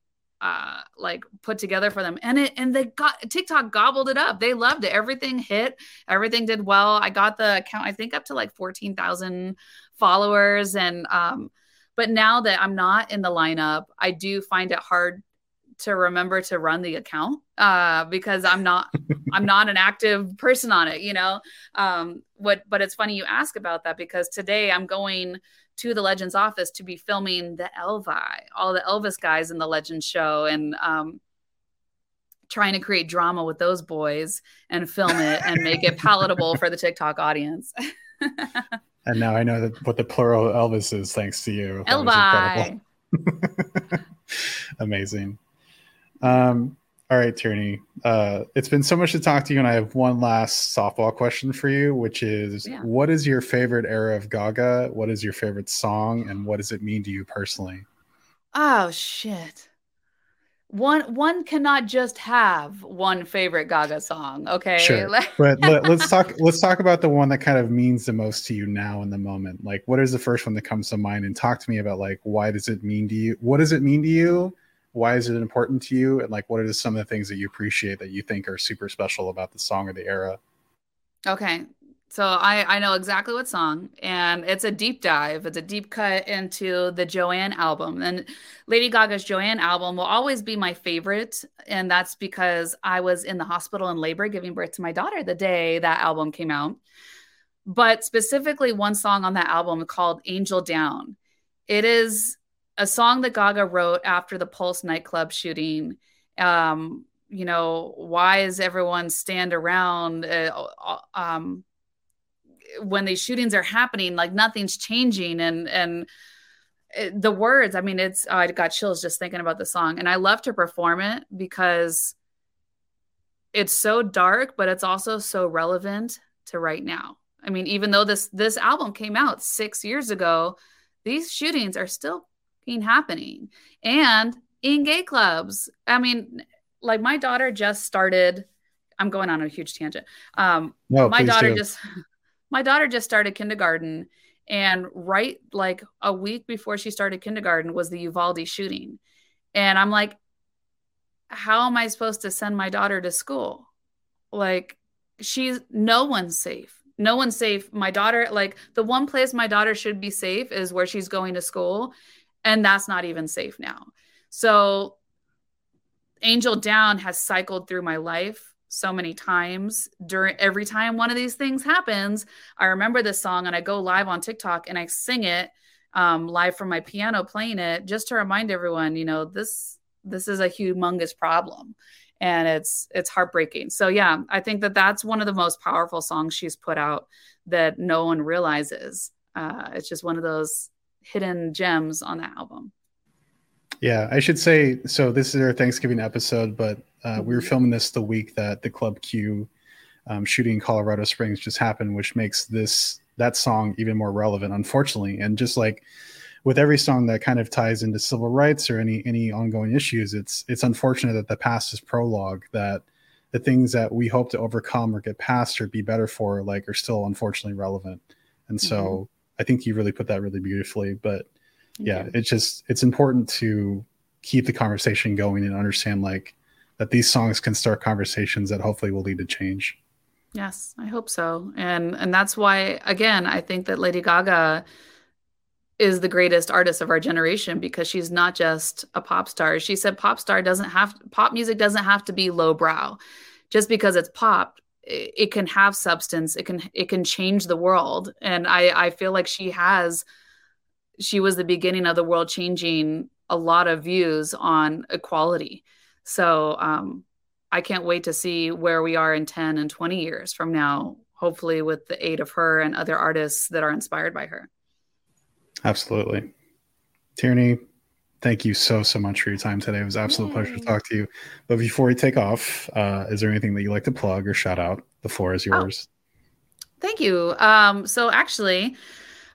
uh, like put together for them. And it and they got tiktok gobbled it up. They loved it. Everything hit. Everything did well. I got the account i think up to like 14000 followers. And um but now that i'm not in the lineup i do find it hard to remember to run the account uh because i'm not i'm not an active person on it you know um what but it's funny you ask about that because today i'm going to the Legends office to be filming the Elvi, all the Elvis guys in the Legends show, and um, trying to create drama with those boys and film it and make it palatable for the TikTok audience. and now I know that what the plural Elvis is thanks to you. Elvi. Amazing. Um, all right, Tierney. Uh, it's been so much to talk to you, and I have one last softball question for you, which is yeah. what is your favorite era of Gaga? What is your favorite song, and what does it mean to you personally? Oh shit. One one cannot just have one favorite Gaga song, okay? Sure. but let, us talk let's talk about the one that kind of means the most to you now in the moment. Like what is the first one that comes to mind and talk to me about like why does it mean to you? What does it mean to you? Why is it important to you? And like what are some of the things that you appreciate that you think are super special about the song or the era? Okay. So I, I know exactly what song and it's a deep dive. It's a deep cut into the joanne album. And lady gaga's joanne album will always be my favorite and that's because i was in the hospital in labor giving birth to my daughter the day that album came out. But specifically one song on that album called angel down. It is a song that Gaga wrote after the Pulse nightclub shooting. Um, you know, why is everyone stand around uh, uh, um, when these shootings are happening? Like nothing's changing, and and the words. I mean, it's oh, I got chills just thinking about the song, and I love to perform it because it's so dark, but it's also so relevant to right now. I mean, even though this this album came out six years ago, these shootings are still happening and in gay clubs. I mean, like my daughter just started. I'm going on a huge tangent. Um, no, my daughter do. just my daughter just started kindergarten, and right like a week before she started kindergarten was the Uvalde shooting, and I'm like, how am I supposed to send my daughter to school? Like, she's no one's safe no one's safe. My daughter, like the one place my daughter should be safe is where she's going to school and that's not even safe now. So Angel Down has cycled through my life so many times. During every time one of these things happens i remember this song and i go live on tiktok and i sing it um, live from my piano playing it just to remind everyone you know this this is a humongous problem and it's it's heartbreaking. So yeah i think that that's one of the most powerful songs she's put out that no one realizes. Uh, it's just one of those hidden gems on that album. Yeah, I should say so. This is our Thanksgiving episode, but uh, we were mm-hmm. filming this the week that the Club Q um, shooting in Colorado Springs just happened, which makes this that song even more relevant, unfortunately. And just like with every song that kind of ties into civil rights or any any ongoing issues, it's it's unfortunate that the past is prologue. That the things that we hope to overcome or get past or be better for, like, are still unfortunately relevant. And so. Mm-hmm I think you really put that really beautifully. But yeah, it's just it's important to keep the conversation going and understand like that these songs can start conversations that hopefully will lead to change. Yes, I hope so. And and that's why again, I think that Lady Gaga is the greatest artist of our generation because she's not just a pop star. She said pop star doesn't have pop music doesn't have to be lowbrow. Just because it's pop it, can have substance. It can it can change the world, and I I feel like she has. She was the beginning of the world changing a lot of views on equality. So um, I can't wait to see where we are in 10 and 20 years from now, hopefully, with the aid of her and other artists that are inspired by her. Absolutely. Tierney, thank you so, so much for your time today. It was absolute Yay. pleasure to talk to you. But before we take off, uh, is there anything that you like to plug or shout out? The floor is oh. yours. Oh, thank you. Um, so, actually,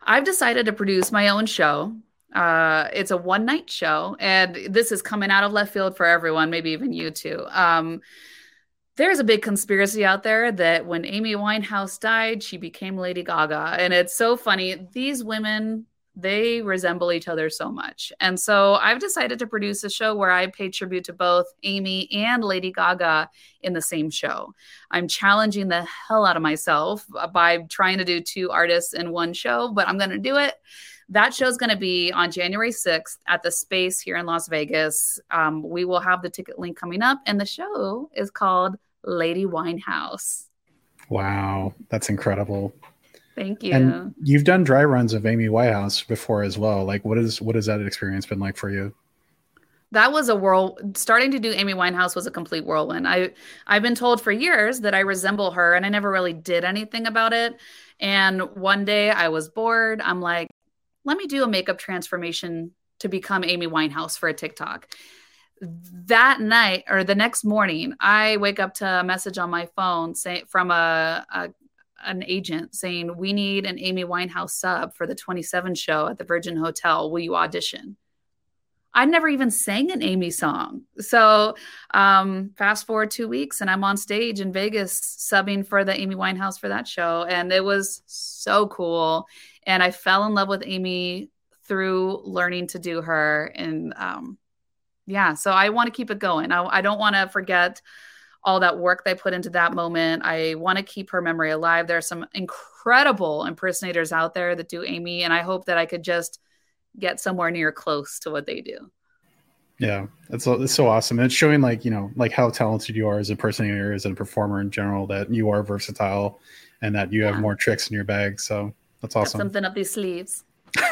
I've decided to produce my own show. Uh, it's a one night show, and this is coming out of left field for everyone, maybe even you too. Um, there's a big conspiracy out there that when Amy Winehouse died, she became Lady Gaga. And it's so funny. These women they resemble each other so much. And so I've decided to produce a show where I pay tribute to both Amy and Lady Gaga in the same show. I'm challenging the hell out of myself by trying to do two artists in one show, but I'm going to do it. That show is going to be on January 6th at the Space here in Las Vegas. Um, we will have the ticket link coming up, and the show is called Lady Winehouse. Wow, that's incredible. Thank you. And you've done dry runs of Amy Winehouse before as well. Like, what is what has that experience been like for you? That was a whirl. Starting to do Amy Winehouse was a complete whirlwind. I I've been told for years that I resemble her, and I never really did anything about it. And one day I was bored. I'm like, let me do a makeup transformation to become Amy Winehouse for a TikTok. That night or the next morning, I wake up to a message on my phone say, from a, a an agent saying, We need an Amy Winehouse sub for the 27 show at the Virgin Hotel. Will you audition? I never even sang an Amy song. So, um, fast forward two weeks, and I'm on stage in Vegas subbing for the Amy Winehouse for that show. And it was so cool. And I fell in love with Amy through learning to do her. And um, yeah, so I want to keep it going. I, I don't want to forget all that work they put into that moment. I want to keep her memory alive. There are some incredible impersonators out there that do Amy, and I hope that I could just get somewhere near close to what they do. Yeah, it's it's so awesome. And it's showing like you know like how talented you are as a impersonator, as a performer in general. That you are versatile, and that you have yeah. more tricks in your bag. So that's awesome. Got something up these sleeves.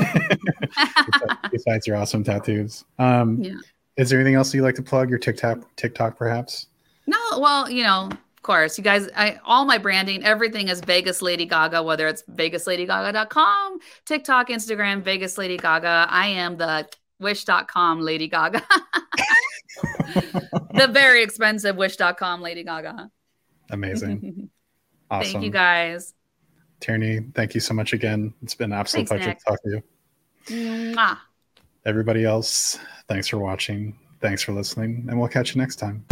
Besides your awesome tattoos, um, yeah. Is there anything else you like to plug? Your TikTok, TikTok, perhaps? Well, you know, of course, you guys, I all my branding, everything is Vegas Lady Gaga, whether it's vegasladygaga.com, TikTok, Instagram, Vegas Lady Gaga. I am the wish.com Lady Gaga. the very expensive wish.com Lady Gaga. Amazing. awesome. Thank you guys. Tierney, thank you so much again. It's been an absolute thanks, pleasure Nick. to talk to you. Mwah. Everybody else, thanks for watching. Thanks for listening, and we'll catch you next time.